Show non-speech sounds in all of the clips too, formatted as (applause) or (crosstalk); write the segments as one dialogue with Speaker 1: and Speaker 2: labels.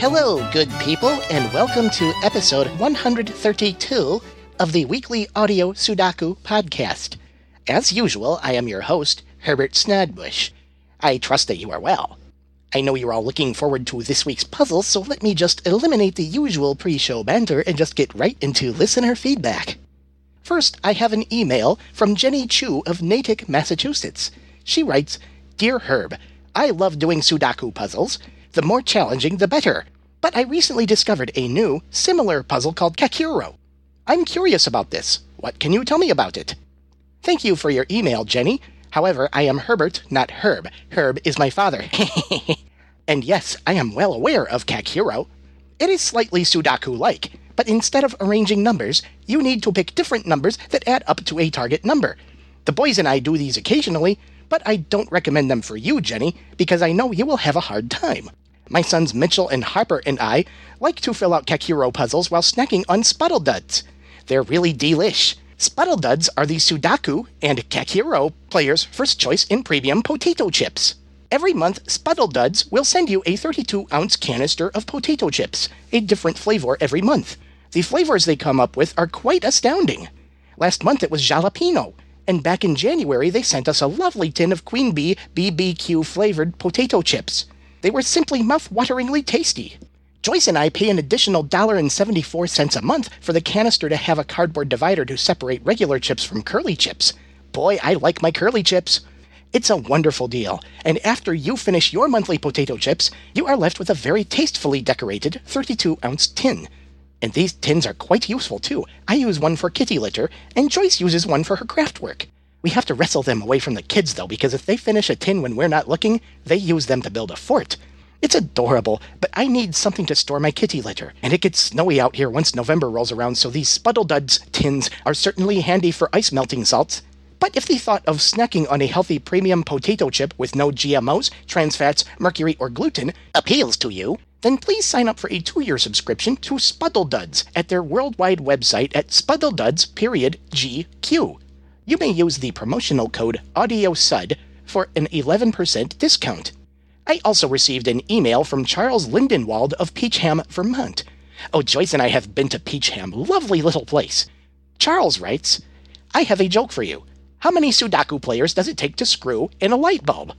Speaker 1: Hello, good people, and welcome to episode 132 of the weekly audio Sudaku podcast. As usual, I am your host, Herbert Snodbush. I trust that you are well. I know you're all looking forward to this week's puzzle, so let me just eliminate the usual pre show banter and just get right into listener feedback. First, I have an email from Jenny Chu of Natick, Massachusetts. She writes Dear Herb, I love doing Sudaku puzzles. The more challenging, the better. But I recently discovered a new, similar puzzle called Kakuro. I'm curious about this. What can you tell me about it? Thank you for your email, Jenny. However, I am Herbert, not Herb. Herb is my father. (laughs) and yes, I am well aware of Kakuro. It is slightly Sudoku like, but instead of arranging numbers, you need to pick different numbers that add up to a target number. The boys and I do these occasionally, but I don't recommend them for you, Jenny, because I know you will have a hard time. My sons Mitchell and Harper and I like to fill out Kakuro puzzles while snacking on Spuddle Duds. They're really delish. Spuddle Duds are the Sudoku and Kakuro players' first choice in premium potato chips. Every month, Spuddle Duds will send you a 32 ounce canister of potato chips, a different flavor every month. The flavors they come up with are quite astounding. Last month it was jalapeno, and back in January they sent us a lovely tin of Queen Bee BBQ flavored potato chips. They were simply mouth-wateringly tasty. Joyce and I pay an additional $1.74 a month for the canister to have a cardboard divider to separate regular chips from curly chips. Boy, I like my curly chips. It's a wonderful deal, and after you finish your monthly potato chips, you are left with a very tastefully decorated 32 ounce tin. And these tins are quite useful too. I use one for kitty litter, and Joyce uses one for her craft work. We have to wrestle them away from the kids, though, because if they finish a tin when we're not looking, they use them to build a fort. It's adorable, but I need something to store my kitty litter, and it gets snowy out here once November rolls around, so these Spuddle Duds tins are certainly handy for ice melting salts. But if the thought of snacking on a healthy premium potato chip with no GMOs, trans fats, mercury, or gluten appeals to you, then please sign up for a two-year subscription to Spuddle Duds at their worldwide website at spuddleduds period GQ you may use the promotional code AudioSud for an 11% discount. I also received an email from Charles Lindenwald of Peacham, Vermont. Oh, Joyce and I have been to Peacham. Lovely little place. Charles writes, I have a joke for you. How many Sudoku players does it take to screw in a light bulb?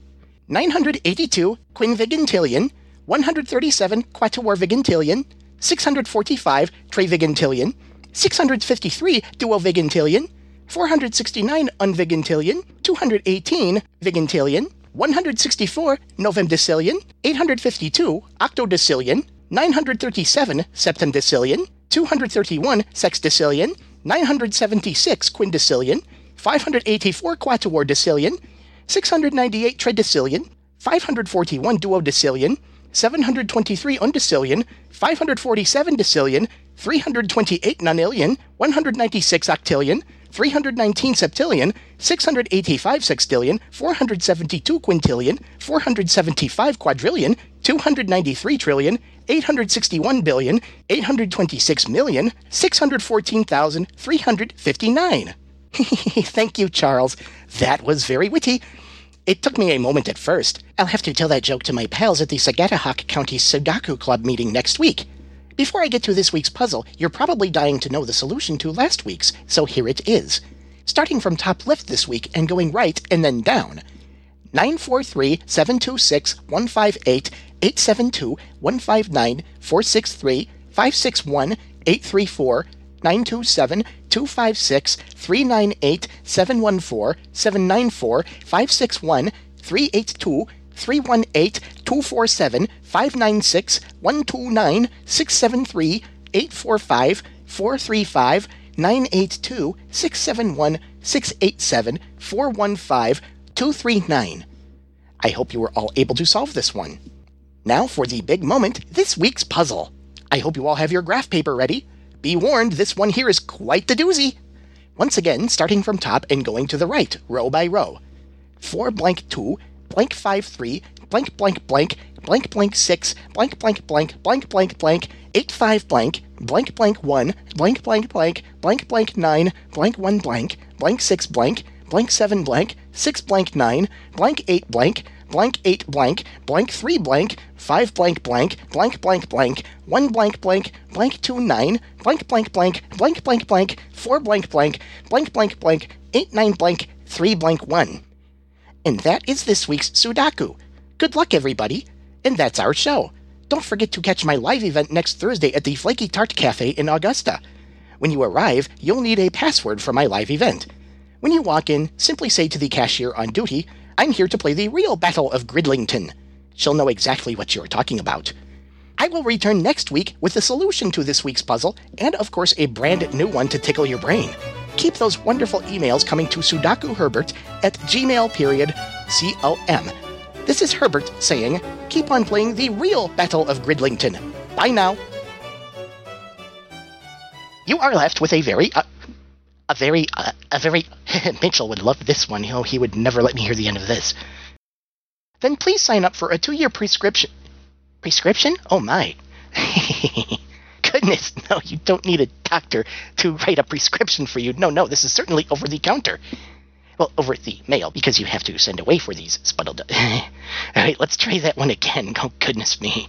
Speaker 1: 982 quinvigintillion, 137 quatuorvigintillion, 645 trivigintillion, 653 duovigintillion, 469 unvigintillion, 218 vigintillion, 164 novemdecillion, 852 octodecillion, 937 septemdecillion, 231 sexdecillion, 976 quindecillion, 584 quatuordecillion, 698 tridecillion, 541 duodecillion, 723 undecillion, 547 decillion, 328 nonillion, 196 octillion, 319 septillion, 685 sextillion, 472 quintillion, 475 quadrillion, 293 trillion, 861 billion, 826 million, 614,359. (laughs) Thank you, Charles. That was very witty. It took me a moment at first. I'll have to tell that joke to my pals at the Sagadahoc County Sudoku Club meeting next week. Before I get to this week's puzzle, you're probably dying to know the solution to last week's, so here it is. Starting from top left this week and going right and then down. 943 726 158 872 159 463 561 834 927 256 398 714 794 561 382 318 247 596 129 673 845 435 982 671 687 415 239. I hope you were all able to solve this one. Now for the big moment this week's puzzle. I hope you all have your graph paper ready. Be warned, this one here is quite the doozy. Once again, starting from top and going to the right, row by row. 4 blank 2 blank 5 3 blank blank blank blank blank 6 blank blank blank blank blank blank 8 5 blank blank blank 1 blank blank blank blank blank 9 blank 1 blank blank 6 blank blank 7 blank 6 blank 9 blank 8 blank blank 8 blank, blank 3 blank, 5 blank blank, blank blank blank, 1 blank blank, blank 2 9, blank blank blank, blank blank blank, 4 blank blank, blank blank blank, 8 9 blank, 3 blank 1. And that is this week's Sudoku. Good luck, everybody. And that's our show. Don't forget to catch my live event next Thursday at the Flaky Tart Cafe in Augusta. When you arrive, you'll need a password for my live event. When you walk in, simply say to the cashier on duty, I'm here to play the real Battle of Gridlington. She'll know exactly what you're talking about. I will return next week with the solution to this week's puzzle, and of course a brand new one to tickle your brain. Keep those wonderful emails coming to sudakuherbert at gmail period C-O-M. This is Herbert saying, keep on playing the real Battle of Gridlington. Bye now. You are left with a very, uh, a very, uh, a very, (laughs) Mitchell would love this one. Know, he would never let me hear the end of this. Then please sign up for a two-year prescription. Prescription? Oh my. (laughs) Goodness, (laughs) no, you don't need a doctor to write a prescription for you. No, no, this is certainly over the counter. Well, over the mail, because you have to send away for these spuddled. (laughs) All right, let's try that one again. (laughs) Oh, goodness me.